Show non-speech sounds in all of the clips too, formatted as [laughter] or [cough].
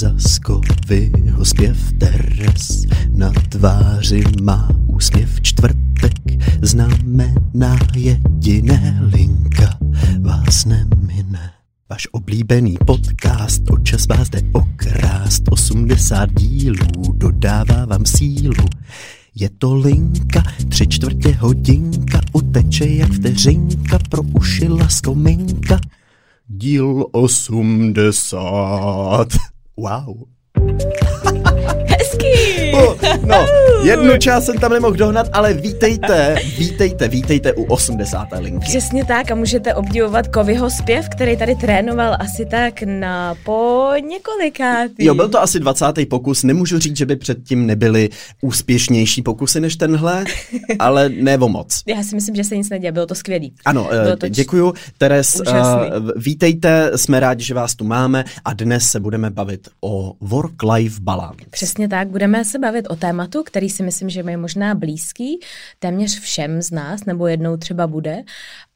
Zaskovyho zpěv Teres na tváři má úsměv čtvrtek znamená jediné linka vás nemine. Váš oblíbený podcast, čas vás jde okrást, 80 dílů dodává vám sílu. Je to linka, tři čtvrtě hodinka, uteče jak vteřinka, pro uši laskominka. Díl 80. Uau! [laughs] Hezký! No, jednu část jsem tam nemohl dohnat, ale vítejte, vítejte, vítejte u 80. linky. Přesně tak a můžete obdivovat Kovyho zpěv, který tady trénoval asi tak na po několikátý. Jo, byl to asi 20. pokus, nemůžu říct, že by předtím nebyly úspěšnější pokusy než tenhle, [laughs] ale ne o moc. Já si myslím, že se nic neděje, bylo to skvělý. Ano, Bylo to uh, děkuju. Teres, uh, úžasný. vítejte, jsme rádi, že vás tu máme a dnes se budeme bavit o work-life balance. Přesně tak, budeme se bavit o tématu, který si myslím, že je možná blízký téměř všem z nás, nebo jednou třeba bude.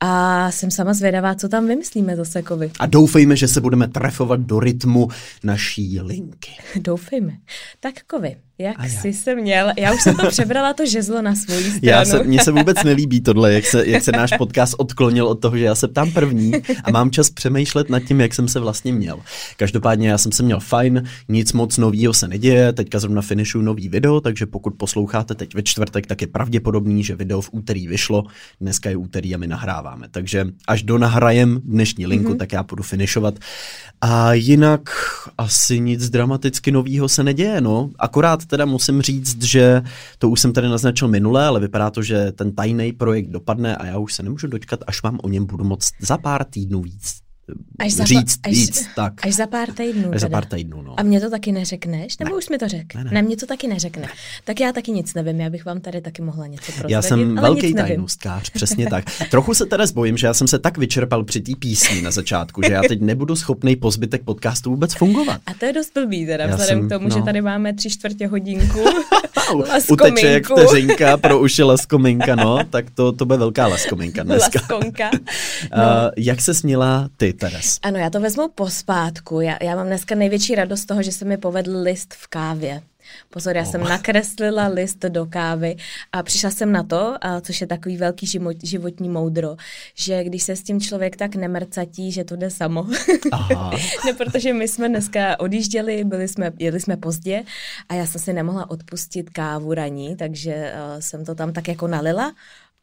A jsem sama zvědavá, co tam vymyslíme zase, Kovy. A doufejme, že se budeme trefovat do rytmu naší linky. [laughs] Doufejme. Tak, Kovy, jak A já. jsi se měl? Já už jsem to přebrala, to žezlo na svoji stranu. [laughs] Já se, mně se vůbec [laughs] nelíbí tohle, jak se, jak se náš podcast odklonil od toho, že já se ptám první a mám čas přemýšlet nad tím, jak jsem se vlastně měl. Každopádně já jsem se měl fajn, nic moc novýho se neděje, teďka zrovna finishuju nový video, takže pokud posloucháte teď ve čtvrtek, tak je pravděpodobný, že video v úterý vyšlo, dneska je úterý a my nahráváme. Takže až do nahrajem dnešní linku, mm-hmm. tak já půjdu finišovat. A jinak asi nic dramaticky novýho se neděje, no. Akorát teda musím říct, že to už jsem tady naznačil minule, ale vypadá to, že ten tajný projekt dopadne a já už se nemůžu dočkat, až vám o něm budu moct za pár týdnů víc Až za, říct až, víc, tak. Až za pár týdnů. Až za teda. pár týdnů, no. A mě to taky neřekneš? Nebo Ne. už mi to řek? Ne, ne. ne, mě to taky neřekne. Tak já taky nic nevím, já bych vám tady taky mohla něco prozradit, Já jsem ale velký tajnostkář, přesně tak. Trochu se teda zbojím, že já jsem se tak vyčerpal při té písni na začátku, že já teď nebudu schopný po zbytek podcastu vůbec fungovat. A to je dost blbý teda, Já vzhledem jsem- k tomu, no. že tady máme tři čtvrtě hodinku. [laughs] [laughs] Uteče jak vteřinka pro uši laskominka, no, tak to, to bude velká laskominka dneska. Laskonka. Uh, [laughs] jak se směla ty, Teres? Ano, já to vezmu pospátku. Já, já mám dneska největší radost z toho, že se mi povedl list v kávě. Pozor, já jsem nakreslila list do kávy a přišla jsem na to, a což je takový velký život, životní moudro, že když se s tím člověk tak nemrcatí, že to jde samo. Aha. [laughs] ne, protože my jsme dneska odjížděli, byli jsme, jeli jsme pozdě a já jsem si nemohla odpustit kávu raní, takže uh, jsem to tam tak jako nalila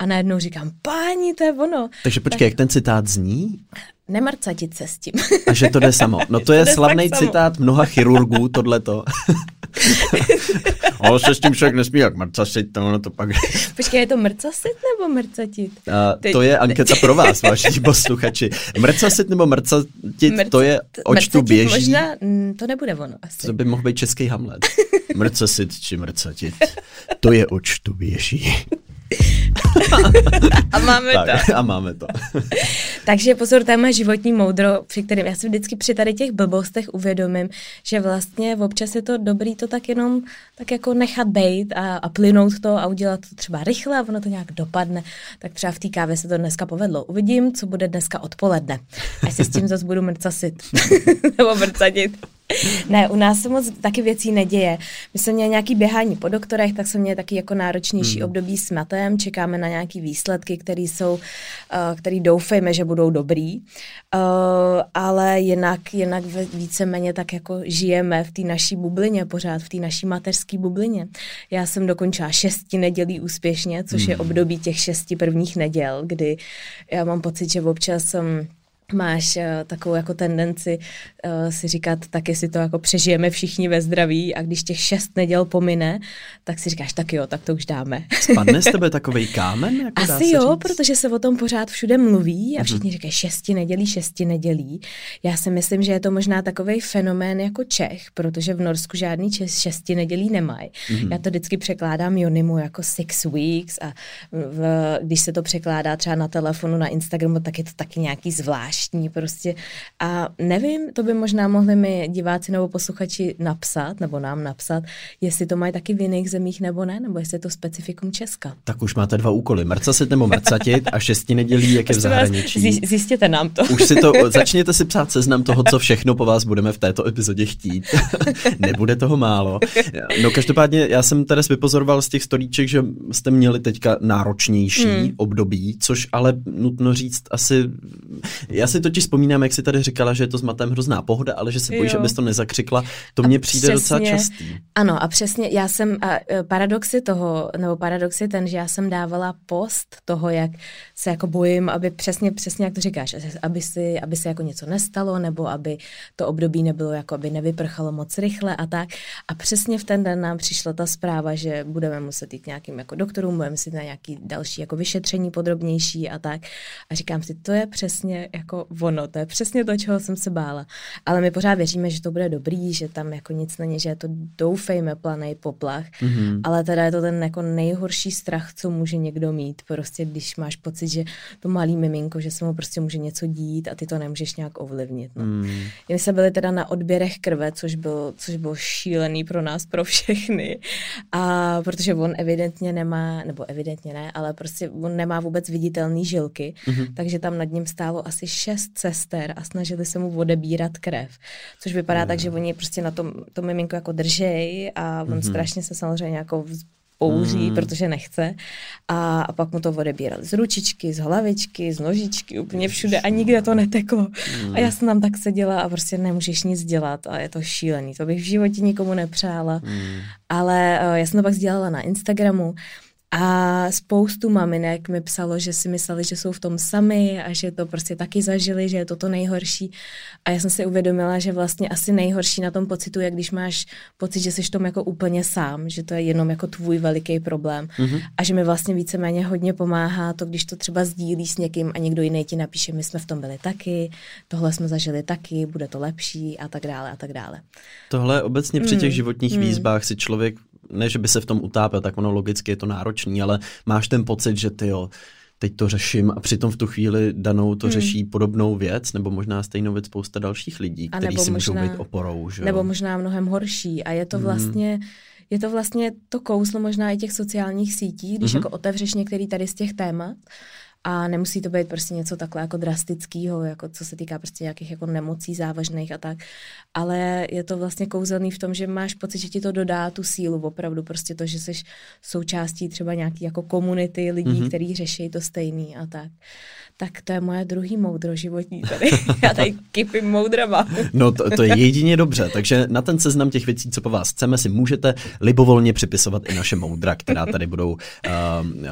a najednou říkám, páni, to je ono. Takže počkej, jak ten citát zní? Nemrcatit se s tím. A že to jde samo. No to [laughs] je jde slavný fakt samo. citát mnoha chirurgů, tohleto. [laughs] Ale se s tím však nesmí jak mrcasit, to ono to pak... [laughs] Počkej, je to mrcasit nebo mrcatit? A Teď- to je anketa pro vás, vážení posluchači. Mrcasit nebo mrcatit, to je očtu běží. Možná, mm, to nebude ono asi. To by mohl být český Hamlet. Mrcasit či mrcatit, to je očtu běží. [laughs] A máme to. Tak, a máme to. Takže pozor, téma životní moudro, při kterém já si vždycky při tady těch blbostech uvědomím, že vlastně občas je to dobrý to tak jenom tak jako nechat bejt a, a plynout to a udělat to třeba rychle a ono to nějak dopadne. Tak třeba v té kávě se to dneska povedlo. Uvidím, co bude dneska odpoledne. A si s tím zase budu mrcasit. [laughs] Nebo mrcadit. Ne, u nás se moc taky věcí neděje. My jsme měli nějaký běhání po doktorech, tak jsme měli taky jako náročnější hmm. období s matem. Čekáme na nějaký výsledky, které jsou, uh, který doufejme, že budou dobrý. Uh, ale jinak, jinak víceméně tak jako žijeme v té naší bublině pořád, v té naší mateřské bublině. Já jsem dokončila šesti nedělí úspěšně, což je období těch šesti prvních neděl, kdy já mám pocit, že občas um, máš uh, takovou jako tendenci uh, si říkat, tak jestli to jako přežijeme všichni ve zdraví a když těch šest neděl pomine, tak si říkáš, tak jo, tak to už dáme. Spadne z tebe takovej kámen? Jako Asi jo, říct? Mhm. protože se o tom pořád všude mluví a všichni říkají šesti nedělí, šesti nedělí. Já si myslím, že je to možná takový fenomén jako Čech, protože v Norsku žádný čes, šesti nedělí nemají. Mhm. Já to vždycky překládám Jonimu jako six weeks a v, když se to překládá třeba na telefonu, na Instagramu, tak je to taky nějaký zvláštní. Zvláštní prostě. A nevím, to by možná mohli mi diváci nebo posluchači napsat, nebo nám napsat, jestli to mají taky v jiných zemích nebo ne, nebo jestli je to specifikum Česka. Tak už máte dva úkoly, mrcasit nebo mrcatit a šesti nedělí, jak je v zahraničí. Zjistěte nám to. Už si to, [laughs] začněte si psát seznam toho, co všechno po vás budeme v této epizodě chtít. [laughs] Nebude toho málo. No každopádně já jsem teda vypozoroval z těch storíček, že jste měli teďka náročnější hmm. období, což ale nutno říct asi, já si totiž vzpomínám, jak si tady říkala, že je to s matem hrozná pohoda, ale že se bojíš, abys to nezakřikla, to mně přijde přesně, docela častý. Ano a přesně, já jsem, a e, paradoxy toho, nebo paradox je ten, že já jsem dávala post toho, jak se jako bojím, aby přesně, přesně jak to říkáš, aby si, aby se jako něco nestalo, nebo aby to období nebylo, jako aby nevyprchalo moc rychle a tak. A přesně v ten den nám přišla ta zpráva, že budeme muset jít nějakým jako doktorům, budeme si na nějaký další jako vyšetření podrobnější a tak. A říkám si, to je přesně jako ono, to je přesně to, čeho jsem se bála. Ale my pořád věříme, že to bude dobrý, že tam jako nic není, že je to doufejme planej poplach, mm-hmm. ale teda je to ten jako nejhorší strach, co může někdo mít. Prostě když máš pocit, že to malý miminko, že se mu prostě může něco dít a ty to nemůžeš nějak ovlivnit. No. Mm. My jsme byli teda na odběrech krve, což bylo, což bylo šílený pro nás, pro všechny. A protože on evidentně nemá, nebo evidentně ne, ale prostě on nemá vůbec viditelný žilky, mm-hmm. takže tam nad ním stálo asi šest sester a snažili se mu odebírat krev. Což vypadá mm. tak, že oni prostě na tom to miminko jako držej a on mm-hmm. strašně se samozřejmě jako pouří, mm. protože nechce. A, a pak mu to odebírali z ručičky, z hlavičky, z nožičky, úplně všude a nikde to neteklo. Mm. A já jsem tam tak seděla a prostě nemůžeš nic dělat a je to šílený. To bych v životě nikomu nepřála. Mm. Ale uh, já jsem to pak sdělala na Instagramu a spoustu maminek mi psalo, že si mysleli, že jsou v tom sami a že to prostě taky zažili, že je to to nejhorší. A já jsem si uvědomila, že vlastně asi nejhorší na tom pocitu je, když máš pocit, že jsi v tom jako úplně sám, že to je jenom jako tvůj veliký problém. Mm-hmm. A že mi vlastně víceméně hodně pomáhá to, když to třeba sdílí s někým a někdo jiný ti napíše, my jsme v tom byli taky, tohle jsme zažili taky, bude to lepší a tak dále a tak dále. Tohle obecně při těch mm. životních mm. výzvách si člověk ne, že by se v tom utápěl, tak ono logicky je to náročný, ale máš ten pocit, že ty jo, teď to řeším a přitom v tu chvíli danou to hmm. řeší podobnou věc, nebo možná stejnou věc spousta dalších lidí, kteří si možná, můžou být oporou. Že nebo možná mnohem horší a je to hmm. vlastně... Hmm. Je to vlastně to kouslo možná i těch sociálních sítí, když mm-hmm. jako otevřeš některý tady z těch témat, a nemusí to být prostě něco takhle jako drastického, jako co se týká prostě nějakých jako nemocí závažných a tak. Ale je to vlastně kouzelný v tom, že máš pocit, že ti to dodá tu sílu opravdu, prostě to, že jsi součástí třeba nějaký jako komunity lidí, mm-hmm. kteří řeší to stejný a tak. Tak to je moje druhý moudro životní tady. [laughs] Já tady kypím moudrama. No to, to je jedině dobře, takže na ten seznam těch věcí, co po vás chceme, si můžete libovolně připisovat i naše moudra, která tady budou uh,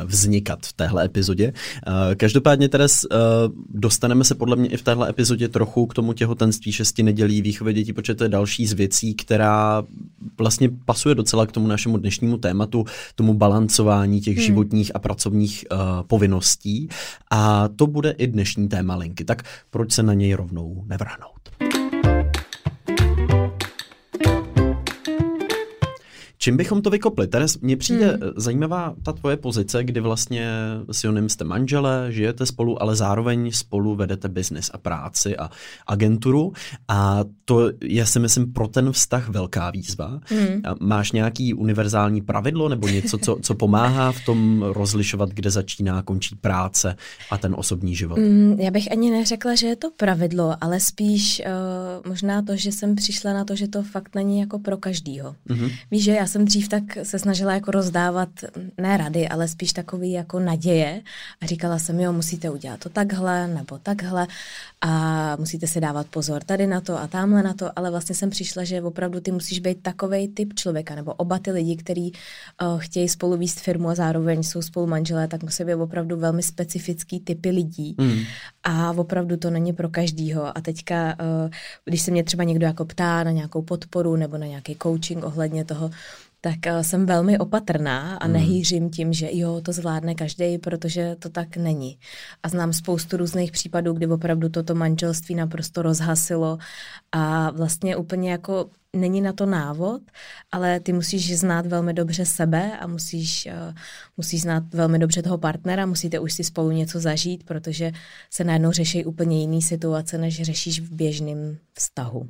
vznikat v téhle epizodě. Uh, Každopádně, Teres, eh, dostaneme se podle mě i v téhle epizodě trochu k tomu těhotenství šesti nedělí, výchově dětí, protože to je další z věcí, která vlastně pasuje docela k tomu našemu dnešnímu tématu, tomu balancování těch hmm. životních a pracovních uh, povinností. A to bude i dnešní téma linky. Tak proč se na něj rovnou nevrhnout? Čím bychom to vykopli? Teres, mně přijde hmm. zajímavá ta tvoje pozice, kdy vlastně s Jonem jste manžele, žijete spolu, ale zároveň spolu vedete biznis a práci a agenturu a to je si myslím pro ten vztah velká výzva. Hmm. Máš nějaký univerzální pravidlo nebo něco, co, co pomáhá v tom rozlišovat, kde začíná, končí práce a ten osobní život? Hmm, já bych ani neřekla, že je to pravidlo, ale spíš uh, možná to, že jsem přišla na to, že to fakt není jako pro každýho. Hmm. Víš, že já jsem dřív tak se snažila jako rozdávat, ne rady, ale spíš takový jako naděje. A říkala jsem, jo, musíte udělat to takhle nebo takhle a musíte si dávat pozor tady na to a tamhle na to, ale vlastně jsem přišla, že opravdu ty musíš být takový typ člověka, nebo oba ty lidi, kteří uh, chtějí spolu výst firmu a zároveň jsou spolu manželé, tak musí být opravdu velmi specifický typy lidí. Mm. a opravdu to není pro každýho. A teďka, uh, když se mě třeba někdo jako ptá na nějakou podporu nebo na nějaký coaching ohledně toho, tak uh, jsem velmi opatrná a hmm. nehýřím tím, že jo, to zvládne každý, protože to tak není. A znám spoustu různých případů, kdy opravdu toto manželství naprosto rozhasilo a vlastně úplně jako není na to návod, ale ty musíš znát velmi dobře sebe a musíš, uh, musíš znát velmi dobře toho partnera, musíte už si spolu něco zažít, protože se najednou řeší úplně jiný situace, než řešíš v běžném vztahu.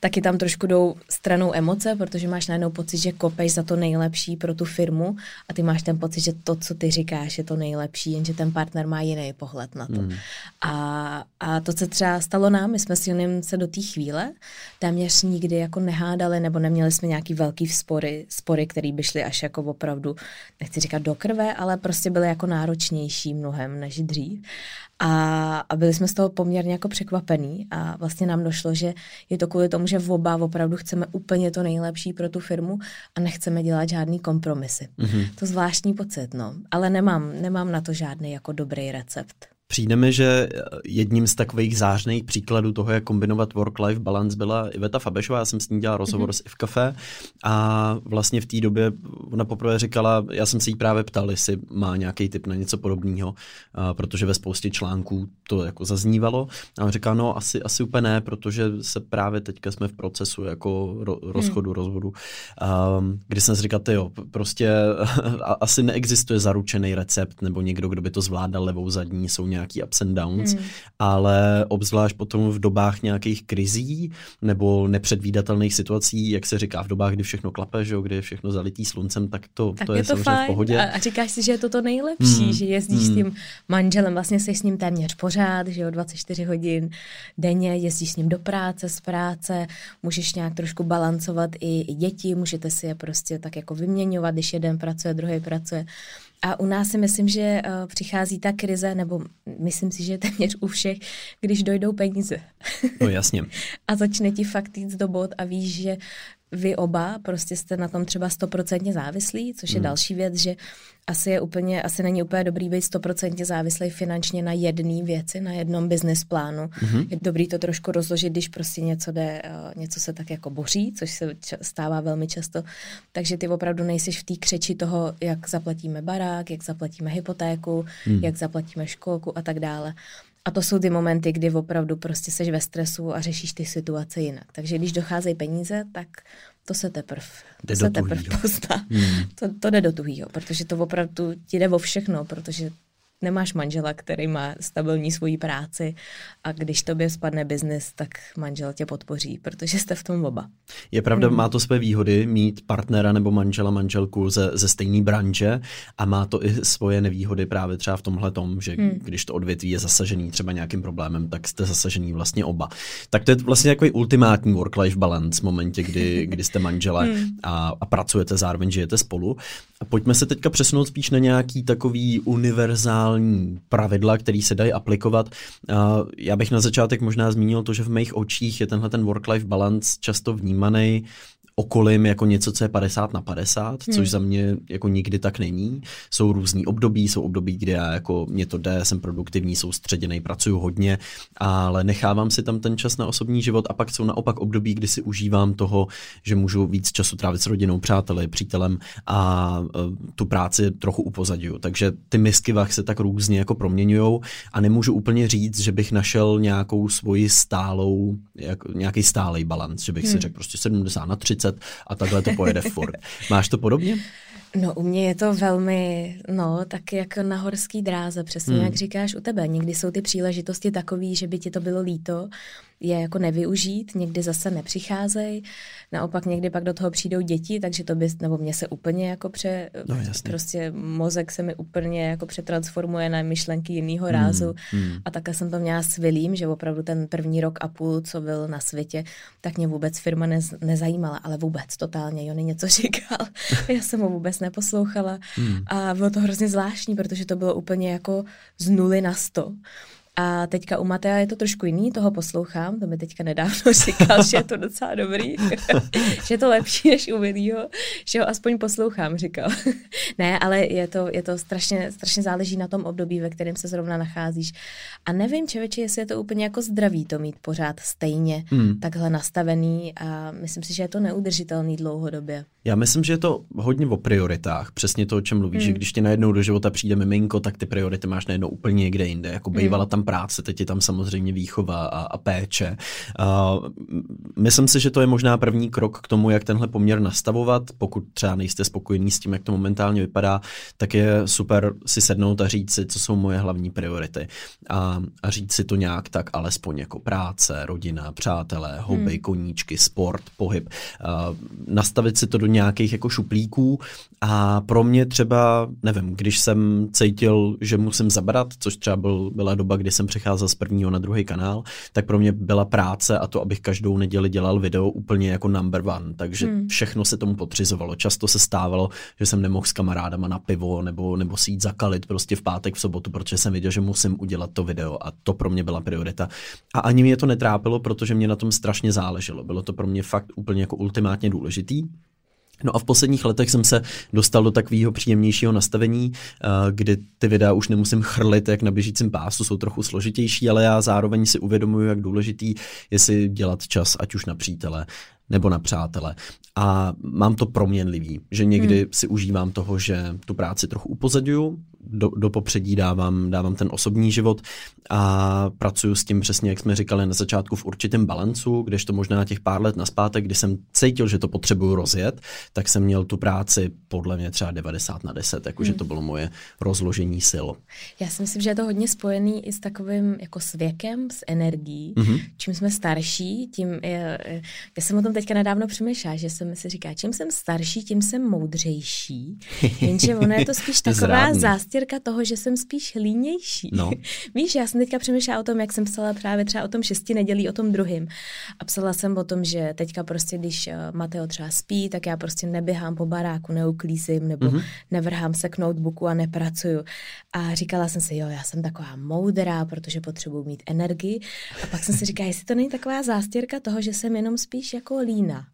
Taky tam trošku jdou stranou emoce, protože máš najednou pocit, že kopeš za to nejlepší pro tu firmu a ty máš ten pocit, že to, co ty říkáš, je to nejlepší, jenže ten partner má jiný pohled na to. Mm. A, a to, co třeba stalo nám, my jsme s Jonem se do té chvíle téměř nikdy jako nehádali nebo neměli jsme nějaký velký spory, spory, které by šly až jako opravdu, nechci říkat do krve, ale prostě byly jako náročnější mnohem než dřív. A, a byli jsme z toho poměrně jako překvapení a vlastně nám došlo, že je to kvůli tomu, že v oba opravdu chceme úplně to nejlepší pro tu firmu a nechceme dělat žádný kompromisy. Mm-hmm. To zvláštní pocit, no. Ale nemám, nemám na to žádný jako dobrý recept. Přijde mi, že jedním z takových zářných příkladů toho, jak kombinovat work-life balance, byla Iveta Fabešová. Já jsem s ní dělal rozhovor mm-hmm. s Iv Cafe a vlastně v té době ona poprvé říkala, já jsem se jí právě ptal, jestli má nějaký tip na něco podobného, protože ve spoustě článků to jako zaznívalo. A on říká, no asi, asi úplně ne, protože se právě teďka jsme v procesu jako ro, rozchodu, mm. rozvodu, um, kdy jsem si říkal, jo, prostě [laughs] asi neexistuje zaručený recept nebo někdo, kdo by to zvládal levou zadní, jsou nějaký ups and downs, hmm. ale obzvlášť potom v dobách nějakých krizí nebo nepředvídatelných situací, jak se říká, v dobách, kdy všechno klape, že jo, kdy je všechno zalitý sluncem, tak to, tak to je, je to samozřejmě fajn. v pohodě. A, a říkáš si, že je to to nejlepší, hmm. že jezdíš hmm. s tím manželem, vlastně jsi s ním téměř pořád, že jo, 24 hodin denně, jezdíš s ním do práce, z práce, můžeš nějak trošku balancovat i, i děti, můžete si je prostě tak jako vyměňovat, když jeden pracuje, druhý pracuje. A u nás si myslím, že uh, přichází ta krize, nebo myslím si, že téměř u všech, když dojdou peníze. No jasně. [laughs] a začne ti fakt jít do bod a víš, že vy oba prostě jste na tom třeba stoprocentně závislí, což je hmm. další věc, že asi je úplně, asi není úplně dobrý být stoprocentně závislý finančně na jedné věci, na jednom business plánu. Mm-hmm. Je dobrý to trošku rozložit, když prostě něco jde, eh, něco se tak jako boří, což se stává velmi často. Takže ty opravdu nejsiš v té křeči toho, jak zaplatíme barák, jak zaplatíme hypotéku, mm. jak zaplatíme školku a tak dále. A to jsou ty momenty, kdy opravdu prostě seš ve stresu a řešíš ty situace jinak. Takže když docházejí peníze, tak to se teprve, to se teprve pozná. Hmm. To, to jde do tuhýho, protože to opravdu ti jde o všechno, protože nemáš manžela, který má stabilní svoji práci a když tobě spadne biznis, tak manžel tě podpoří, protože jste v tom oba. Je pravda, hmm. má to své výhody mít partnera nebo manžela, manželku ze, ze stejné branže a má to i svoje nevýhody právě třeba v tomhle tom, že hmm. když to odvětví je zasažený třeba nějakým problémem, tak jste zasažený vlastně oba. Tak to je vlastně takový ultimátní work-life balance v momentě, kdy, [laughs] kdy jste manžele hmm. a, a pracujete zároveň, žijete spolu. A pojďme se teďka přesunout spíš na nějaký takový univerzální pravidla, který se dají aplikovat. Já bych na začátek možná zmínil to, že v mých očích je tenhle ten work-life balance často vnímaný okolím jako něco, co je 50 na 50, hmm. což za mě jako nikdy tak není. Jsou různý období, jsou období, kde já jako mě to jde, jsem produktivní, soustředěný, pracuju hodně, ale nechávám si tam ten čas na osobní život a pak jsou naopak období, kdy si užívám toho, že můžu víc času trávit s rodinou, přáteli, přítelem a uh, tu práci trochu upozadiju. Takže ty misky vach se tak různě jako proměňují a nemůžu úplně říct, že bych našel nějakou svoji stálou, jak, nějaký stálej balans, že bych hmm. si řekl prostě 70 na 30 20 a takhle to pojede [laughs] furt. Máš to podobně? No u mě je to velmi, no tak jak na horský dráze, přesně hmm. jak říkáš u tebe. Někdy jsou ty příležitosti takové, že by ti to bylo líto je jako nevyužít, někdy zase nepřicházejí, naopak někdy pak do toho přijdou děti, takže to by, nebo mě se úplně jako pře, no, prostě mozek se mi úplně jako přetransformuje na myšlenky jiného rázu. mm, mm. a takhle jsem to měla s Vilím, že opravdu ten první rok a půl, co byl na světě, tak mě vůbec firma nez, nezajímala, ale vůbec, totálně, Jony něco [laughs] říkal, já jsem ho vůbec neposlouchala. Mm. a bylo to hrozně zvláštní, protože to bylo úplně jako z nuly na sto A teďka u Matea je to trošku jiný, toho poslouchám, to mi teďka nedávno [laughs] říkal, že je to docela dobrý, [laughs] že je to lepší než u Willího, že ho aspoň poslouchám, říkal. [laughs] ne, ale je to, je to strašně, strašně záleží na tom období, ve kterém se zrovna nacházíš. A nevím, čeveči, jestli je to úplně jako zdravý to mít pořád stejně hmm. takhle nastavený a myslím si, že je to neudržitelný dlouhodobě. Já myslím, že je to hodně o prioritách. Přesně to, o čem mluvíš, hmm. že když ti najednou do života přijde miminko, tak ty priority máš najednou úplně někde jinde. Jako bývala hmm. tam práce, teď je tam samozřejmě výchova a, a péče. Uh, myslím si, že to je možná první krok k tomu, jak tenhle poměr nastavovat. Pokud třeba nejste spokojení s tím, jak to momentálně vypadá, tak je super si sednout a říct si, co jsou moje hlavní priority. A, a říct si to nějak tak alespoň jako práce, rodina, přátelé, hobby, hmm. koníčky, sport, pohyb. Uh, nastavit si to do nějakých jako šuplíků a pro mě třeba, nevím, když jsem cítil, že musím zabrat, což třeba byl, byla doba, kdy jsem přecházel z prvního na druhý kanál, tak pro mě byla práce a to, abych každou neděli dělal video úplně jako number one, takže hmm. všechno se tomu podřizovalo. Často se stávalo, že jsem nemohl s kamarádama na pivo nebo, nebo si jít zakalit prostě v pátek, v sobotu, protože jsem viděl, že musím udělat to video a to pro mě byla priorita. A ani mě to netrápilo, protože mě na tom strašně záleželo. Bylo to pro mě fakt úplně jako ultimátně důležitý. No a v posledních letech jsem se dostal do takového příjemnějšího nastavení, eh, kdy ty videa už nemusím chrlit jak na běžícím pásu, jsou trochu složitější, ale já zároveň si uvědomuji, jak důležitý je si dělat čas, ať už na přítele, nebo na přátele. A mám to proměnlivý, že někdy hmm. si užívám toho, že tu práci trochu upozaduju, do, do popředí dávám, dávám ten osobní život a pracuju s tím přesně, jak jsme říkali na začátku, v určitém balancu, když to možná těch pár let naspátek, kdy jsem cítil, že to potřebuju rozjet, tak jsem měl tu práci podle mě třeba 90 na 10, jakože hmm. to bylo moje rozložení sil. Já si myslím, že je to hodně spojený i s takovým jako s věkem, s energií. Hmm. Čím jsme starší, tím, je, já jsem o tom teďka nedávno přemýšlela, že jsem si říká, čím jsem starší, tím jsem moudřejší, [laughs] jenže ono je to spíš taková zástěra zástěrka toho, že jsem spíš línější. No. [laughs] Víš, já jsem teďka přemýšlela o tom, jak jsem psala právě třeba o tom šesti nedělí, o tom druhým. A psala jsem o tom, že teďka prostě, když eh, Mateo třeba spí, tak já prostě neběhám po baráku, neuklízím, nebo mm-hmm. nevrhám se k notebooku a nepracuju. A říkala jsem si, jo, já jsem taková moudrá, protože potřebuji mít energii. A pak jsem si říkala, jestli to není taková zástěrka toho, že jsem jenom spíš jako lína.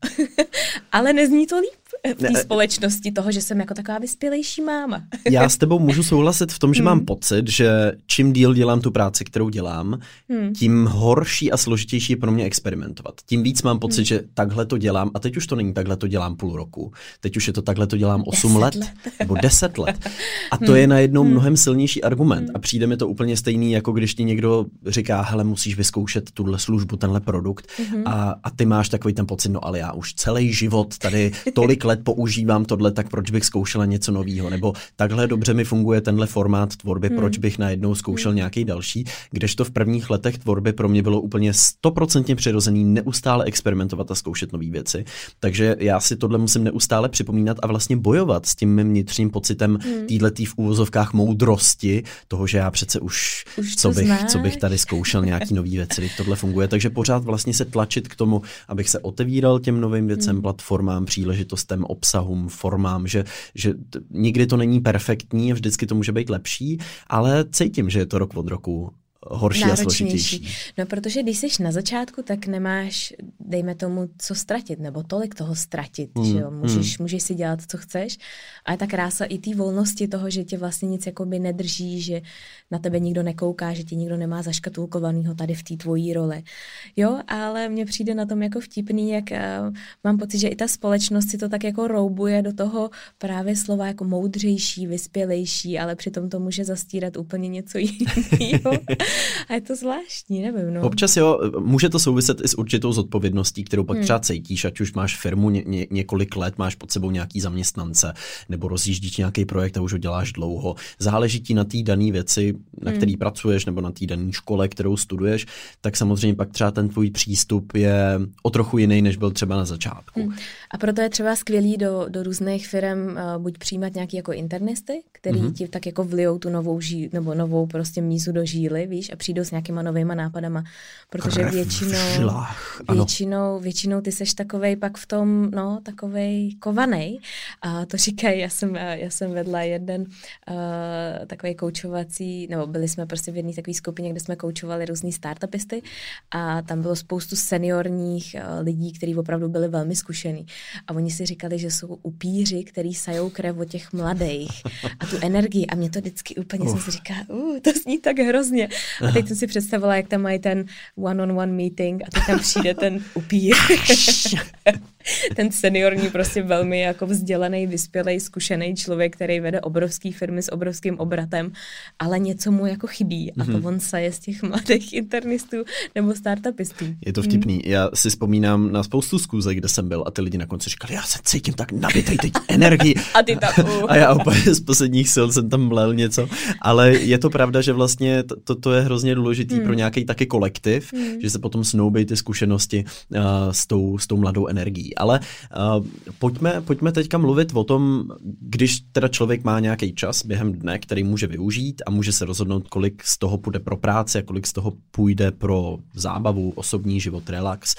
[laughs] Ale nezní to líp v té společnosti toho, že jsem jako taková vyspělejší máma. Já s tebou můžu souhlasit v tom, že hmm. mám pocit, že čím díl dělám tu práci, kterou dělám, hmm. tím horší a složitější je pro mě experimentovat. Tím víc mám pocit, hmm. že takhle to dělám a teď už to není takhle to dělám půl roku. Teď už je to takhle to dělám 8 let, let [laughs] nebo 10 let. A to hmm. je najednou hmm. mnohem silnější argument hmm. a přijde mi to úplně stejný, jako když ti někdo říká, hele, musíš vyzkoušet tuhle službu, tenhle produkt hmm. a, a ty máš takový ten pocit, no ale já už celý život tady tolik let používám tohle, tak proč bych zkoušela něco nového? Nebo takhle dobře mi funguje tenhle formát tvorby, hmm. proč bych najednou zkoušel hmm. nějaký další? Kdežto v prvních letech tvorby pro mě bylo úplně stoprocentně přirozený neustále experimentovat a zkoušet nové věci. Takže já si tohle musím neustále připomínat a vlastně bojovat s tím mým vnitřním pocitem hmm. týhletý v úvozovkách moudrosti, toho, že já přece už, už co, bych, co bych tady zkoušel nějaký nový věci, tohle funguje. Takže pořád vlastně se tlačit k tomu, abych se otevíral těm novým věcem, hmm. platformám, příležitostem, obsahům, formám, že, že nikdy to není perfektní, vždycky to může být lepší, ale cítím, že je to rok od roku horší a složitější. No, protože když jsi na začátku, tak nemáš, dejme tomu, co ztratit, nebo tolik toho ztratit, mm, že jo? Můžeš, mm. můžeš si dělat, co chceš. A je ta krása i té volnosti toho, že tě vlastně nic jakoby nedrží, že na tebe nikdo nekouká, že tě nikdo nemá zaškatulkovanýho tady v té tvojí roli. Jo, ale mně přijde na tom jako vtipný, jak uh, mám pocit, že i ta společnost si to tak jako roubuje do toho právě slova jako moudřejší, vyspělejší, ale přitom to může zastírat úplně něco [laughs] jiného. [laughs] [laughs] A je to zvláštní, nevím. No. Občas jo, může to souviset i s určitou zodpovědností, kterou pak hmm. třeba cítíš, ať už máš firmu ně, ně, několik let, máš pod sebou nějaký zaměstnance, nebo rozjíždíš nějaký projekt a už ho děláš dlouho. Záleží ti na té dané věci, na hmm. který pracuješ, nebo na té dané škole, kterou studuješ, tak samozřejmě pak třeba ten tvůj přístup je o trochu jiný, než byl třeba na začátku. Hmm. A proto je třeba skvělý do, do různých firm uh, buď přijímat nějaký jako internisty, který hmm. ti tak jako vlijou tu novou ží, nebo novou prostě mízu do žíly, víš, víš, a přijdou s nějakýma novýma nápadama, protože Krev většinou, žilách, většinou, většinou ty seš takovej pak v tom, no, takovej kovanej a to říkají, já jsem, já jsem vedla jeden uh, takový koučovací, nebo byli jsme prostě v jedné takové skupině, kde jsme koučovali různý startupisty a tam bylo spoustu seniorních uh, lidí, kteří opravdu byli velmi zkušení a oni si říkali, že jsou upíři, který sajou krev od těch mladých a tu energii a mě to vždycky úplně Uf. jsem si říká, uh, to zní tak hrozně. A teď [laughs] jsem si představila, jak tam mají ten one-on-one meeting a teď tam přijde ten upír. [laughs] [laughs] ten seniorní, prostě velmi jako vzdělaný, vyspělý, zkušený člověk, který vede obrovský firmy s obrovským obratem, ale něco mu jako chybí a to mm-hmm. on saje z těch [laughs] mladých internistů nebo startupistů. Je to vtipný. Mm. Já si vzpomínám na spoustu zkůzek, kde jsem byl a ty lidi na konci říkali, já se cítím tak nabitej teď energii. [laughs] a ty tam, uh. A já úplně z posledních sil jsem tam mlel něco. Ale je to pravda, že vlastně to, to, to je hrozně důležitý mm. pro nějaký taky kolektiv, mm. že se potom snoubí ty zkušenosti uh, s, tou, s tou mladou energií. Ale uh, pojďme, pojďme teďka mluvit o tom, když teda člověk má nějaký čas během dne, který může využít a může se rozhodnout, kolik z toho půjde pro práci a kolik z toho půjde pro zábavu, osobní život, relax.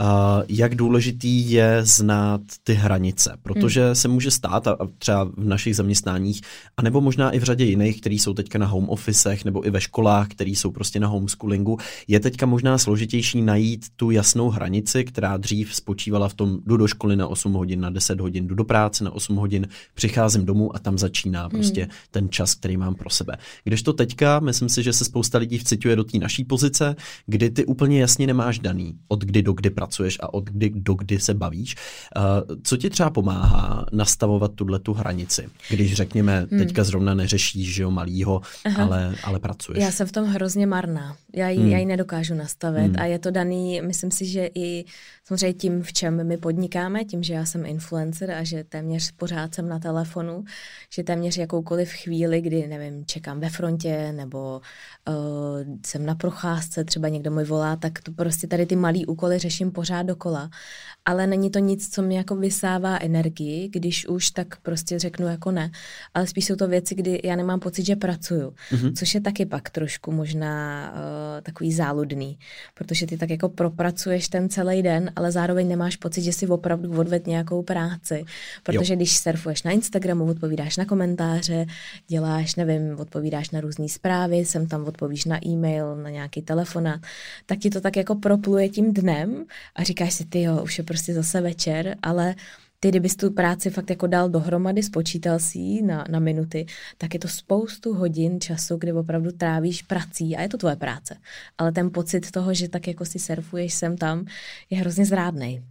Uh, jak důležitý je znát ty hranice, protože hmm. se může stát a třeba v našich zaměstnáních, anebo možná i v řadě jiných, který jsou teďka na home officech nebo i ve školách, který jsou prostě na homeschoolingu, je teďka možná složitější najít tu jasnou hranici, která dřív spočívala v tom, jdu do školy na 8 hodin, na 10 hodin, jdu do práce na 8 hodin, přicházím domů a tam začíná prostě hmm. ten čas, který mám pro sebe. Když to teďka, myslím si, že se spousta lidí vcituje do té naší pozice, kdy ty úplně jasně nemáš daný, od kdy do kdy pracuješ a od kdy do kdy se bavíš. Uh, co ti třeba pomáhá nastavovat tuhle tu hranici, když řekněme, hmm. teďka zrovna neřešíš, že jo, malýho, ale, ale pracuješ? Já jsem v tom hrozně marná. Já ji, hmm. já ji nedokážu nastavit hmm. a je to daný, myslím si, že i samozřejmě tím, v čem my podnikáme, tím, že já jsem influencer a že téměř pořád jsem na telefonu, že téměř jakoukoliv chvíli, kdy, nevím, čekám ve frontě nebo uh, jsem na procházce, třeba někdo můj volá, tak to prostě tady ty malý úkoly řeším pořád dokola. Ale není to nic, co mi jako vysává energii, když už, tak prostě řeknu jako ne. Ale spíš jsou to věci, kdy já nemám pocit, že pracuju, mm-hmm. což je taky pak trošku možná uh, takový záludný, protože ty tak jako propracuješ ten celý den, ale zároveň nemáš pocit, že si opravdu odved nějakou práci, protože jo. když surfuješ na Instagramu, odpovídáš na komentáře, děláš, nevím, odpovídáš na různé zprávy, sem tam odpovíš na e-mail, na nějaký telefonát, tak ti to tak jako propluje tím dnem a říkáš si, ty jo, už je prostě zase večer, ale ty, kdybys tu práci fakt jako dal dohromady, spočítal si ji na, na minuty, tak je to spoustu hodin času, kdy opravdu trávíš prací a je to tvoje práce. Ale ten pocit toho, že tak jako si surfuješ sem tam, je hrozně zrádný.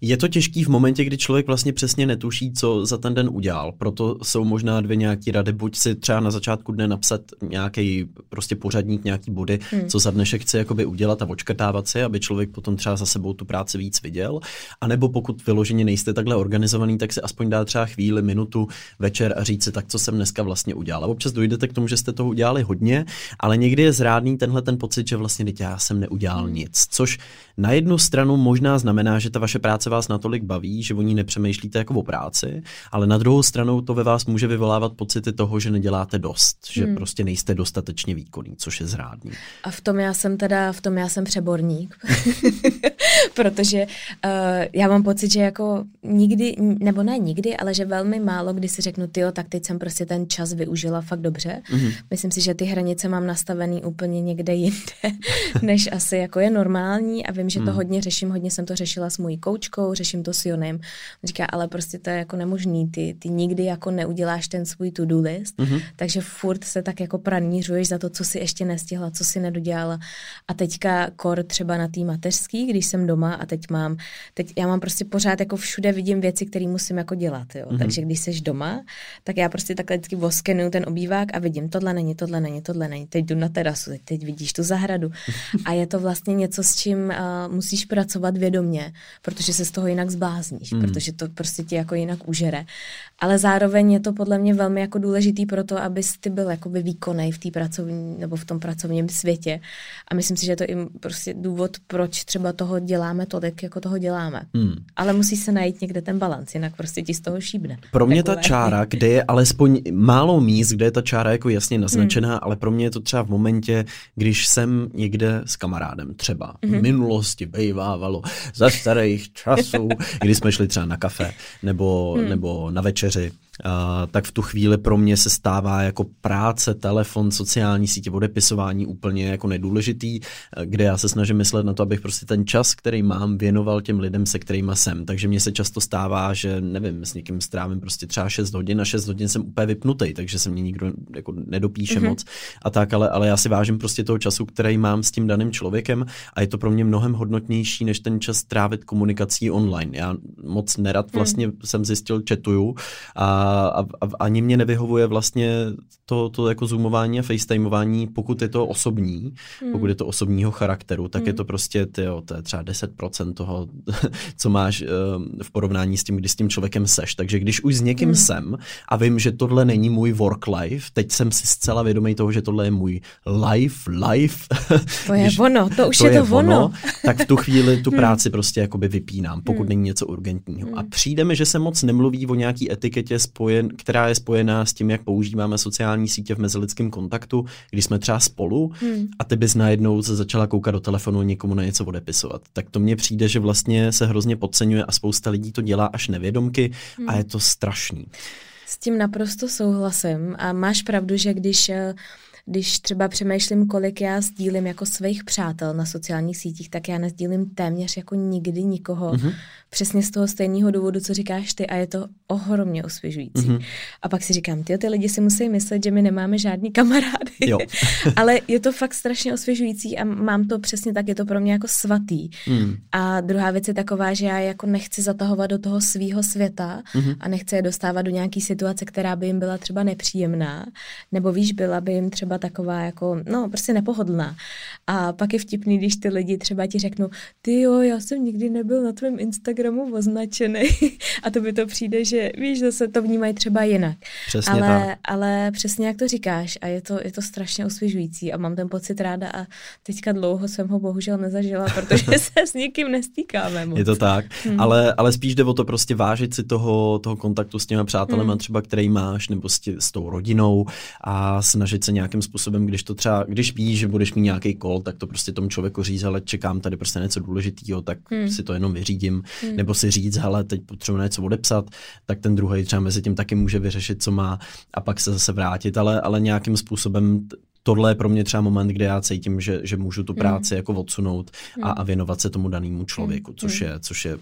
Je to těžký v momentě, kdy člověk vlastně přesně netuší, co za ten den udělal. Proto jsou možná dvě nějaké rady. Buď si třeba na začátku dne napsat nějaký prostě pořadník, nějaký body, hmm. co za dnešek chce jakoby udělat a očkrtávat si, aby člověk potom třeba za sebou tu práci víc viděl. A nebo pokud vyloženě nejste takhle organizovaný, organizovaný, tak si aspoň dá třeba chvíli, minutu, večer a říct si, tak co jsem dneska vlastně udělal. A občas dojdete k tomu, že jste toho udělali hodně, ale někdy je zrádný tenhle ten pocit, že vlastně teď já jsem neudělal hmm. nic. Což na jednu stranu možná znamená, že ta vaše práce vás natolik baví, že o ní nepřemýšlíte jako o práci, ale na druhou stranu to ve vás může vyvolávat pocity toho, že neděláte dost, že hmm. prostě nejste dostatečně výkonný, což je zrádný. A v tom já jsem teda, v tom já jsem přeborník, [laughs] protože uh, já mám pocit, že jako nikdy nebo ne nikdy, ale že velmi málo, kdy si řeknu, ty tak teď jsem prostě ten čas využila fakt dobře. Mm-hmm. Myslím si, že ty hranice mám nastavený úplně někde jinde, [laughs] než asi jako je normální a vím, že to mm. hodně řeším, hodně jsem to řešila s mojí koučkou, řeším to s Jonem. Říká, ale prostě to je jako nemožný, ty, ty nikdy jako neuděláš ten svůj to-do list, mm-hmm. takže furt se tak jako pranířuješ za to, co si ještě nestihla, co si nedodělala. A teďka kor třeba na té mateřský, když jsem doma a teď mám, teď já mám prostě pořád jako všude vidím věci, věci, které musím jako dělat. Jo. Mm-hmm. Takže když jsi doma, tak já prostě takhle vždycky voskenuju ten obývák a vidím, tohle není, tohle není, tohle není. Teď jdu na terasu, teď, teď vidíš tu zahradu. [laughs] A je to vlastně něco, s čím uh, musíš pracovat vědomě, protože se z toho jinak zblázníš, mm. protože to prostě ti jako jinak užere. Ale zároveň je to podle mě velmi jako důležitý pro to, abys ty byl jakoby výkonný v té pracovní nebo v tom pracovním světě. A myslím si, že je to i prostě důvod, proč třeba toho děláme tolik, jako toho děláme. Mm. Ale musí se najít někde ten ten balans, jinak prostě ti z toho šíbne. Pro mě Takové. ta čára, kde je alespoň málo míst, kde je ta čára jako jasně naznačená, hmm. ale pro mě je to třeba v momentě, když jsem někde s kamarádem třeba. Hmm. V mhm. minulosti bejvávalo za starých časů, [laughs] kdy jsme šli třeba na kafe nebo, hmm. nebo na večeři tak v tu chvíli pro mě se stává jako práce, telefon, sociální sítě, odepisování úplně jako nedůležitý, kde já se snažím myslet na to, abych prostě ten čas, který mám, věnoval těm lidem, se kterými jsem. Takže mně se často stává, že nevím, s někým strávím prostě třeba 6 hodin a 6 hodin jsem úplně vypnutý, takže se mě nikdo jako nedopíše mm-hmm. moc a tak, ale, ale já si vážím prostě toho času, který mám s tím daným člověkem a je to pro mě mnohem hodnotnější, než ten čas trávit komunikací online. Já moc nerad mhm. vlastně mm. jsem zjistil, četuju a a, a ani mě nevyhovuje vlastně to, to jako zoomování a facetimování, pokud je to osobní, hmm. pokud je to osobního charakteru, tak hmm. je to prostě, tyjo, to je třeba 10% toho, [laughs] co máš uh, v porovnání s tím, kdy s tím člověkem seš. Takže když už s někým hmm. jsem a vím, že tohle není můj work life, teď jsem si zcela vědomý toho, že tohle je můj life, life. [laughs] To je když, ono, to už to je to ono. ono. Tak v tu [laughs] chvíli tu hmm. práci prostě jakoby vypínám, pokud hmm. není něco urgentního. Hmm. A přijde mi, že se moc nemluví o nějaký etiketě spojen, která je spojená s tím, jak používáme sociální sítě v mezilidském kontaktu, když jsme třeba spolu hmm. a ty bys najednou se začala koukat do telefonu někomu na něco odepisovat. Tak to mně přijde, že vlastně se hrozně podceňuje a spousta lidí to dělá až nevědomky hmm. a je to strašný. S tím naprosto souhlasím a máš pravdu, že když uh, když třeba přemýšlím, kolik já sdílím jako svých přátel na sociálních sítích, tak já nezdílím téměř jako nikdy nikoho. Mm-hmm. Přesně z toho stejného důvodu, co říkáš ty a je to ohromně osvěžující. Mm-hmm. A pak si říkám, ty, ty lidi si musí myslet, že my nemáme žádný kamarády. Jo. [laughs] Ale je to fakt strašně osvěžující a mám to přesně tak, je to pro mě jako svatý. Mm. A druhá věc je taková, že já jako nechci zatahovat do toho svého světa mm-hmm. a nechci je dostávat do nějaké situace, která by jim byla třeba nepříjemná, nebo víš, byla by jim třeba taková jako, no, prostě nepohodlná. A pak je vtipný, když ty lidi třeba ti řeknou, ty jo, já jsem nikdy nebyl na tvém Instagramu označený. [laughs] a to by to přijde, že víš, zase to vnímají třeba jinak. Přesně ale, tak. ale přesně jak to říkáš a je to, je to strašně osvěžující a mám ten pocit ráda a teďka dlouho jsem ho bohužel nezažila, [laughs] protože se s nikým nestýkáme moc. Je to tak, hmm. ale, ale spíš jde o to prostě vážit si toho, toho kontaktu s těma přátelema hmm. třeba, který máš, nebo s, tě, s tou rodinou a snažit se nějakým způsobem, když to třeba, když víš, že budeš mít nějaký kol, tak to prostě tomu člověku říct, ale čekám tady prostě něco důležitého, tak hmm. si to jenom vyřídím, hmm. nebo si říct, hele, teď potřebuji něco odepsat, tak ten druhý třeba mezi tím taky může vyřešit, co má a pak se zase vrátit, ale, ale nějakým způsobem tohle je pro mě třeba moment, kde já cítím, že, že můžu tu hmm. práci hmm. jako odsunout hmm. a, a věnovat se tomu danému člověku, což hmm. je, což je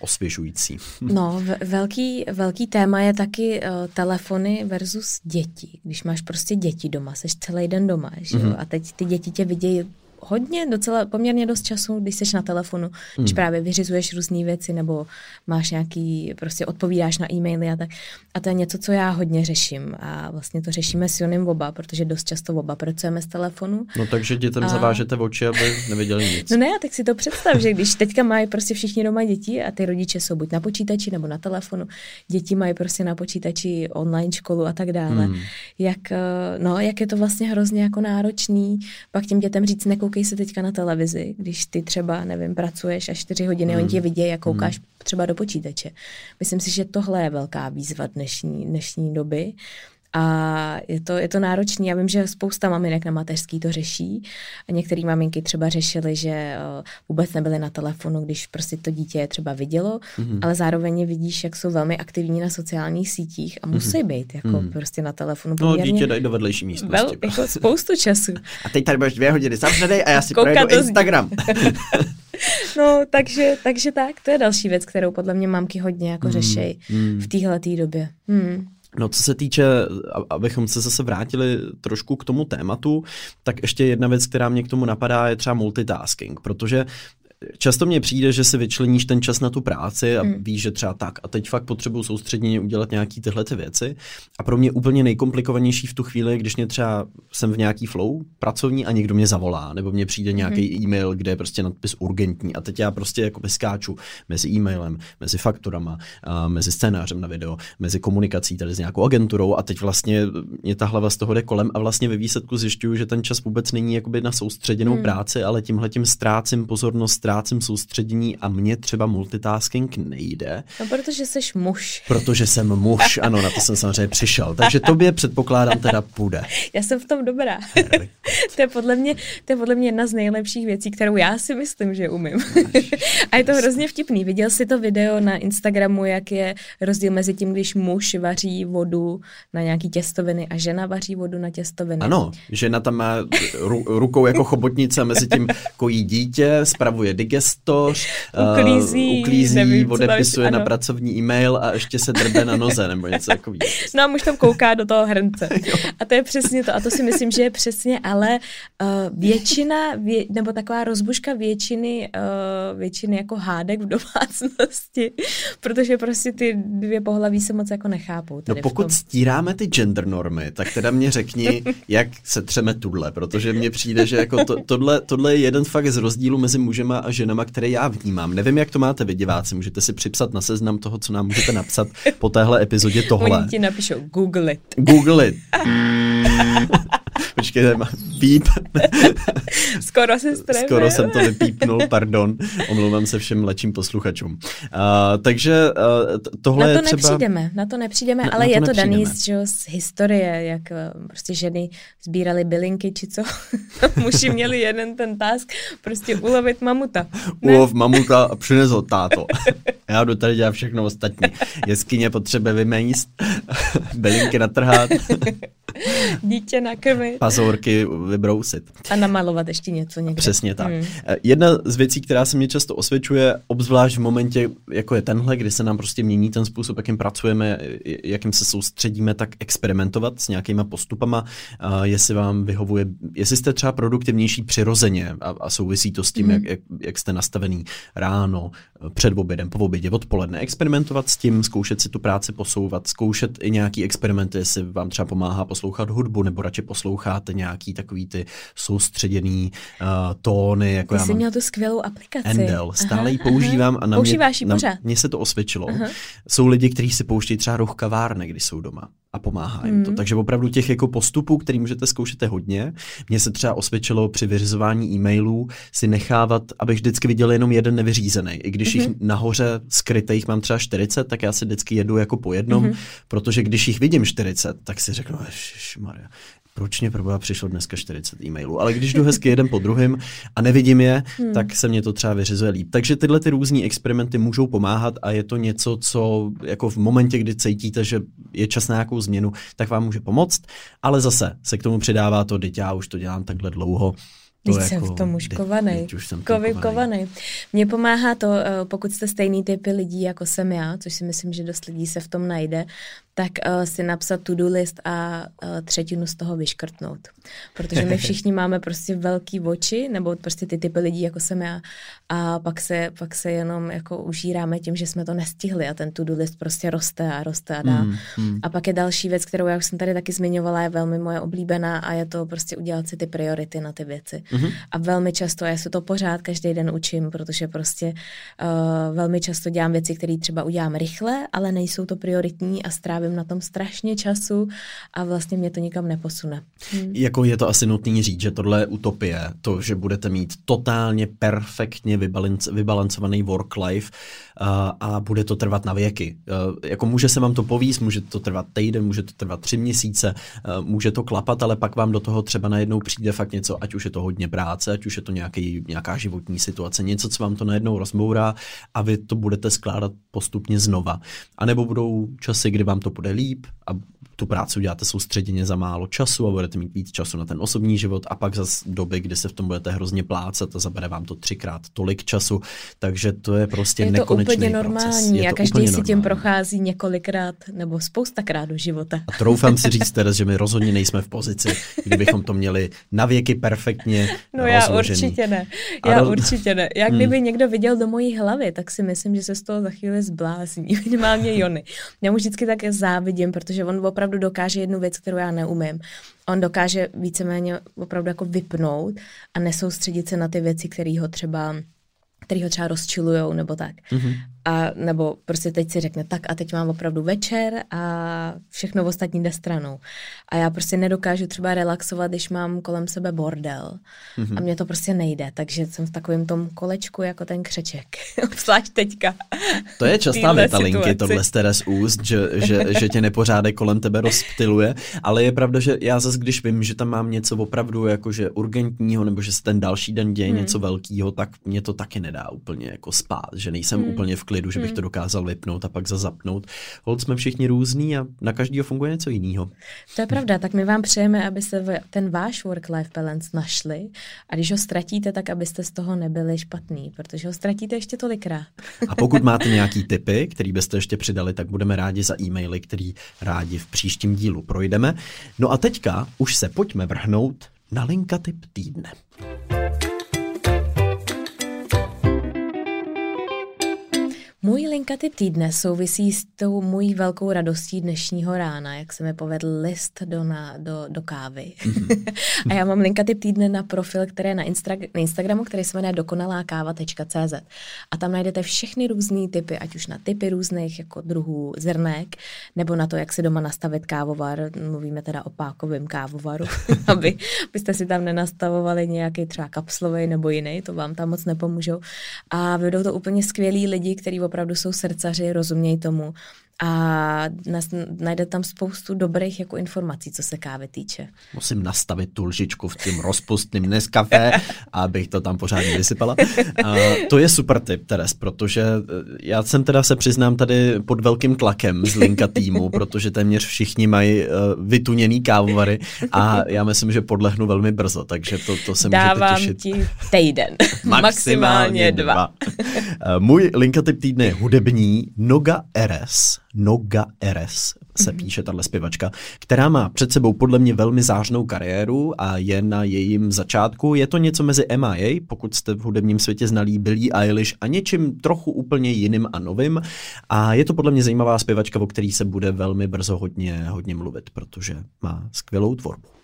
osvěžující. No, velký, velký téma je taky uh, telefony versus děti. Když máš prostě děti doma, seš celý den doma, že mm-hmm. a teď ty děti tě vidějí hodně, docela poměrně dost času, když jsi na telefonu, hmm. když právě vyřizuješ různé věci nebo máš nějaký, prostě odpovídáš na e-maily a tak. A to je něco, co já hodně řeším a vlastně to řešíme s Jonem oba, protože dost často oba pracujeme z telefonu. No takže dětem a... zavážete oči, aby neviděli nic. No ne, tak si to představ, že když teďka mají prostě všichni doma děti a ty rodiče jsou buď na počítači nebo na telefonu, děti mají prostě na počítači online školu a tak dále. Hmm. Jak, eh, no, jak je to vlastně hrozně jako náročný, pak těm dětem říct, nekoukej koukej se teďka na televizi, když ty třeba, nevím, pracuješ a čtyři hodiny, hmm. oni tě vidějí a koukáš hmm. třeba do počítače. Myslím si, že tohle je velká výzva dnešní, dnešní doby. A je to, je to náročné. Já vím, že spousta maminek na mateřský to řeší. A některé maminky třeba řešily, že uh, vůbec nebyly na telefonu, když prostě to dítě třeba vidělo, mm-hmm. ale zároveň vidíš, jak jsou velmi aktivní na sociálních sítích a musí mm-hmm. být jako mm-hmm. prostě na telefonu. No, dítě dají do vedlejší místnosti. Vel, jako spoustu času. a teď tady budeš dvě hodiny zavřenej a já si projedu Instagram. [laughs] no, takže, takže tak, to je další věc, kterou podle mě mamky hodně jako mm, řeší mm. v téhle době. Hmm. No, co se týče, abychom se zase vrátili trošku k tomu tématu, tak ještě jedna věc, která mě k tomu napadá, je třeba multitasking, protože Často mně přijde, že si vyčleníš ten čas na tu práci a hmm. víš, že třeba tak a teď fakt potřebuji soustředěně udělat nějaký tyhle ty věci. A pro mě úplně nejkomplikovanější v tu chvíli, když mě třeba jsem v nějaký flow pracovní a někdo mě zavolá, nebo mě přijde nějaký hmm. e-mail, kde je prostě nadpis urgentní a teď já prostě jako vyskáču mezi e-mailem, mezi fakturama, a mezi scénářem na video, mezi komunikací tady s nějakou agenturou a teď vlastně mě ta hlava z toho jde kolem a vlastně ve výsledku zjišťuju, že ten čas vůbec není jakoby na soustředěnou hmm. práci, ale tímhle tím ztrácím pozornost, ztrácím soustředění a mně třeba multitasking nejde. No, protože jsi muž. Protože jsem muž, ano, na to jsem samozřejmě přišel. Takže tobě předpokládám teda půjde. Já jsem v tom dobrá. [laughs] to, je podle mě, to je podle mě jedna z nejlepších věcí, kterou já si myslím, že umím. [laughs] a je to hrozně vtipný. Viděl jsi to video na Instagramu, jak je rozdíl mezi tím, když muž vaří vodu na nějaký těstoviny a žena vaří vodu na těstoviny. Ano, žena tam má ru, rukou jako chobotnice, mezi tím kojí dítě, spravuje digestoř, [laughs] uklízí, uh, uklízí nevím, odepisuje na pracovní e-mail a ještě se drbe na noze nebo něco [laughs] takového. No a muž tam kouká do toho hrnce. [laughs] a to je přesně to. A to si myslím, že je přesně, ale uh, většina, vě, nebo taková rozbuška většiny, uh, většiny jako hádek v domácnosti, protože prostě ty dvě pohlaví se moc jako nechápou. No pokud stíráme ty gender normy, tak teda mě řekni, jak se třeme tudle, protože mně přijde, že jako to, tohle, tohle je jeden fakt z rozdílů mezi mužema a ženama, které já vnímám. Nevím, jak to máte vy diváci, můžete si připsat na seznam toho, co nám můžete napsat po téhle epizodě tohle. Oni ti napíšou Google it. Google it. [laughs] Počkejte, píp. [laughs] Skoro se strefil. Skoro jsem to vypípnul, pardon. Omlouvám se všem mladším posluchačům. Uh, takže uh, tohle Na to je třeba... nepřijdeme, na to nepřijdeme, na, ale na to je to daný z, že, z historie, jak uh, prostě ženy sbíraly bylinky, či co. [laughs] Muži měli jeden ten task, prostě ulovit mamuta. Ulov mamuta a přines ho táto. Já jdu tady dělat všechno ostatní. Jeskyně potřebuje vymejst, bylinky natrhat. [laughs] Dítě nakrmit. Pazourky vybrousit. A namalovat ještě něco někde. Přesně tak. Hmm. Jedna z věcí, která se mě často osvědčuje, obzvlášť v momentě, jako je tenhle, kdy se nám prostě mění ten způsob, jakým pracujeme, jakým se soustředíme, tak experimentovat s nějakýma postupama, jestli vám vyhovuje, jestli jste třeba produktivnější přirozeně a, a souvisí to s tím, hmm. jak, jak, jak jste nastavený ráno, před obědem, po obědě, odpoledne. Experimentovat s tím, zkoušet si tu práci posouvat, zkoušet i nějaký experimenty, jestli vám třeba pomáhá poslouchat hudbu, nebo radši posloucháte nějaký takový ty soustředěný uh, tóny. Jako Ty já jsi mám měl tu skvělou aplikaci. Endel, stále aha, ji používám aha. a na Používáš mě, ji pořád? mně se to osvědčilo. Aha. Jsou lidi, kteří si pouštějí třeba ruch kavárny, když jsou doma a pomáhá jim to. Hmm. Takže opravdu těch jako postupů, který můžete zkoušet je hodně. Mně se třeba osvědčilo při vyřizování e-mailů si nechávat, abych vždycky viděl jenom jeden nevyřízený. I když mm-hmm. jich nahoře skrytých mám třeba 40, tak já si vždycky jedu jako po jednom, mm-hmm. protože když jich vidím 40, tak si řeknu, Maria, proč mě proboha přišlo dneska 40 e-mailů. Ale když jdu hezky jeden po druhém a nevidím je, hmm. tak se mě to třeba vyřizuje líp. Takže tyhle ty různé experimenty můžou pomáhat a je to něco, co jako v momentě, kdy cítíte, že je čas na nějakou změnu, tak vám může pomoct. Ale zase se k tomu přidává to, teď já už to dělám takhle dlouho, to jako, jsem v tom už kovaný. Kovy kovaný. Mně pomáhá to, eh, pokud jste stejný typy lidí, jako jsem já, což si myslím, že dost lidí se v tom najde, tak uh, si napsat to-do list a uh, třetinu z toho vyškrtnout. Protože my [laughs] všichni máme prostě velký oči, nebo prostě ty typy lidí, jako jsem já, a pak se, pak se jenom jako užíráme tím, že jsme to nestihli a ten to-do list prostě roste a roste a dá. Mm, mm. A pak je další věc, kterou já už jsem tady taky zmiňovala, je velmi moje oblíbená a je to prostě udělat si ty priority na ty věci. Mm-hmm. A velmi často, já se to pořád každý den učím, protože prostě uh, velmi často dělám věci, které třeba udělám rychle, ale nejsou to prioritní a strávím na tom strašně času a vlastně mě to nikam neposune. Hmm. Jako je to asi nutný říct, že tohle je utopie, to, že budete mít totálně perfektně vybalanc- vybalancovaný work-life uh, a bude to trvat na věky. Uh, jako může se vám to povíst, může to trvat týden, může to trvat tři měsíce, uh, může to klapat, ale pak vám do toho třeba najednou přijde fakt něco, ať už je to hodně práce, ať už je to nějaký, nějaká životní situace, něco, co vám to najednou rozbourá a vy to budete skládat postupně znova. A nebo budou časy, kdy vám to bude líp a tu práci uděláte soustředěně za málo času a budete mít víc času na ten osobní život a pak zase doby, kdy se v tom budete hrozně plácet a zabere vám to třikrát tolik času, takže to je prostě je to nekonečný úplně proces. normální je a každý si tím prochází několikrát nebo spoustakrát do života. A troufám si říct teda, že my rozhodně nejsme v pozici, kdybychom to měli na věky perfektně [laughs] No já určitě ne. Já roz... určitě ne. Jak kdyby hmm. někdo viděl do mojí hlavy, tak si myslím, že se z toho za chvíli zblázní. [laughs] Minimálně Jony. Já mu vždycky tak závidím, protože on opravdu dokáže jednu věc, kterou já neumím. On dokáže víceméně opravdu jako vypnout a nesoustředit se na ty věci, které ho třeba který ho třeba rozčilujou nebo tak. Mm-hmm. A nebo prostě teď si řekne, tak a teď mám opravdu večer a všechno ostatní jde stranou. A já prostě nedokážu třeba relaxovat, když mám kolem sebe bordel. Mm-hmm. A mně to prostě nejde, takže jsem v takovém tom kolečku jako ten křeček. [laughs] Obzvlášť teďka. To je častá věta linky, tohle z z úst, že, že, že tě nepořádek kolem tebe rozptiluje, ale je pravda, že já zase, když vím, že tam mám něco opravdu jakože urgentního, nebo že se ten další den děje hmm. něco velkého, tak mě to taky nedá úplně jako spát, že nejsem hmm. úplně v klidu, že bych hmm. to dokázal vypnout a pak zazapnout. Hold jsme všichni různí a na každého funguje něco jiného. To je pravda, tak my vám přejeme, abyste ten váš work-life balance našli a když ho ztratíte, tak abyste z toho nebyli špatný, protože ho ztratíte ještě tolikrát. A pokud máte nějaký tipy, který byste ještě přidali, tak budeme rádi za e-maily, který rádi v příštím dílu projdeme. No a teďka už se pojďme vrhnout na linka tip týdne. Můj linkatyp týdne souvisí s tou mojí velkou radostí dnešního rána, jak se mi povedl list do, na, do, do kávy. Mm-hmm. [laughs] a já mám linkatyp týdne na profil, který je na, Instra- na Instagramu, který se jmenuje dokonalákáva.cz. A tam najdete všechny různé typy, ať už na typy různých jako druhů zrnek, nebo na to, jak si doma nastavit kávovar. Mluvíme teda o pákovém kávovaru, [laughs] aby byste si tam nenastavovali nějaký třeba kapslový nebo jiný, to vám tam moc nepomůžou. A vedou to úplně skvělí lidi, kteří opravdu jsou srdcaři, rozumějí tomu a najde tam spoustu dobrých jako informací, co se kávy týče. Musím nastavit tu lžičku v tím rozpustným Nescafé, [laughs] abych to tam pořádně vysypala. A to je super tip, Teres, protože eh, já jsem teda se přiznám tady pod velkým tlakem z Linka týmu, [laughs] protože téměř všichni mají uh, vytuněný kávovary a [laughs] já myslím, že podlehnu velmi brzo, takže to, to se Dávám můžete těšit. ti týden. Maximálně dva. dva. Eh, můj Linka tip týdne je hudební Noga RS Noga Eres se mm-hmm. píše tahle zpěvačka, která má před sebou podle mě velmi zářnou kariéru a je na jejím začátku. Je to něco mezi MIA, pokud jste v hudebním světě znalí Billie Eilish a něčím trochu úplně jiným a novým. A je to podle mě zajímavá zpěvačka, o který se bude velmi brzo hodně, hodně mluvit, protože má skvělou tvorbu.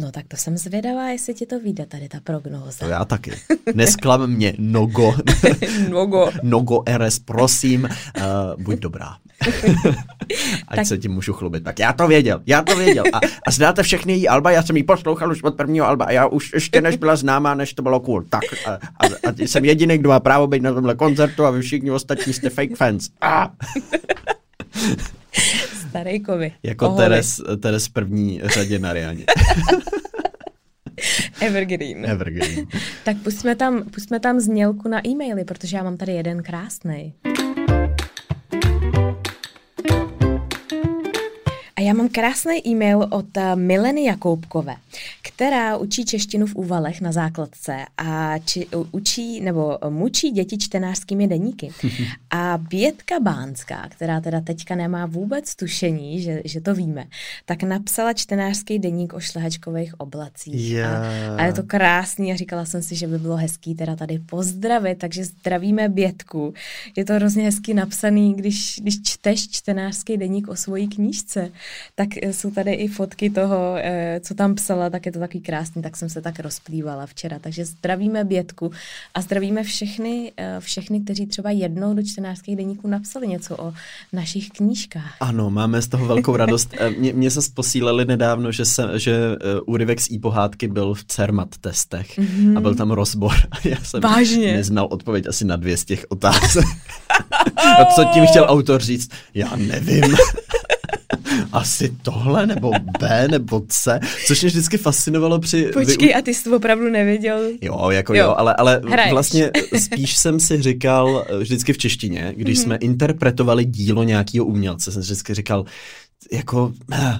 No tak to jsem zvědavá, jestli ti to vyjde tady ta prognóza. To já taky. Nesklam mě, Nogo. [laughs] nogo. Nogo RS, prosím, uh, buď dobrá. [laughs] Ať tak... se tím můžu chlubit. Tak já to věděl, já to věděl. A, a znáte všechny její alba, já jsem ji poslouchal už od prvního alba a já už ještě než byla známá, než to bylo cool. Tak a, a, a jsem jediný, kdo má právo být na tomhle koncertu a vy všichni ostatní jste fake fans. A. [laughs] Starejkovi. Jako Teres, Teres první řadě na Rianě. [laughs] Evergreen. Evergreen. tak pustíme tam, pustíme tam znělku na e-maily, protože já mám tady jeden krásný. Já mám krásný e-mail od eh, Mileny Jakoubkové, která učí češtinu v úvalech na základce a či, učí nebo mučí děti čtenářskými deníky. [laughs] A Bětka Bánská, která teda teďka nemá vůbec tušení, že, že to víme, tak napsala čtenářský deník o šlehačkových oblacích. Yeah. A, a je to krásný a říkala jsem si, že by bylo hezký teda tady pozdravit, takže zdravíme Bětku. Je to hrozně hezky napsaný, když, když čteš čtenářský deník o svojí knížce tak eh, jsou tady i fotky toho, eh, co tam psala, tak je to takový krásný, tak jsem se tak rozplývala včera. Takže zdravíme Bětku a zdravíme všechny, eh, všechny, kteří třeba jednou do čtenářských deníků napsali něco o našich knížkách. Ano, máme z toho velkou radost. Mě, mě se posílali nedávno, že, se, že úryvek z e-pohádky byl v CERMAT testech mm-hmm. a byl tam rozbor. [laughs] Já jsem Vážně? neznal odpověď asi na dvě z těch otázek. [laughs] [laughs] a co tím chtěl autor říct? Já nevím asi tohle, nebo B, nebo C, což mě vždycky fascinovalo při... Počkej, vy... a ty jsi to opravdu nevěděl? Jo, jako jo, jo ale, ale vlastně spíš jsem si říkal vždycky v češtině, když mm-hmm. jsme interpretovali dílo nějakého umělce, jsem si vždycky říkal, jako... Uh,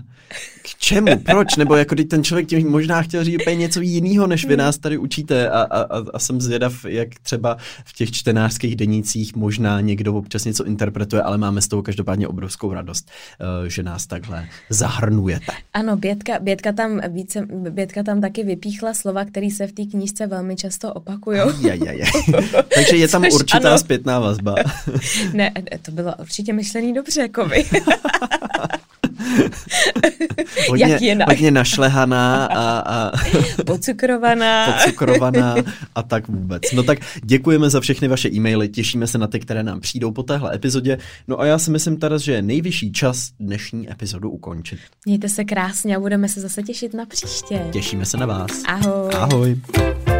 k čemu, proč, nebo jako teď ten člověk tím možná chtěl říct úplně něco jiného, než vy nás tady učíte a, a, a jsem zvědav, jak třeba v těch čtenářských denících možná někdo občas něco interpretuje, ale máme z toho každopádně obrovskou radost, eh, že nás takhle zahrnujete. Ano, Bětka, Bětka, tam, více, Bětka tam taky vypíchla slova, které se v té knížce velmi často opakují. Takže je tam Což určitá ano. zpětná vazba. ne, to bylo určitě myšlený dobře, jako vy. [laughs] [laughs] hodně, Jak jinak? hodně našlehaná a, a [laughs] Pocukrovaná. [laughs] podcukrovaná a tak vůbec. No tak děkujeme za všechny vaše e-maily, těšíme se na ty, které nám přijdou po téhle epizodě. No a já si myslím teraz, že je nejvyšší čas dnešní epizodu ukončit. Mějte se krásně a budeme se zase těšit na příště. Těšíme se na vás. Ahoj. Ahoj.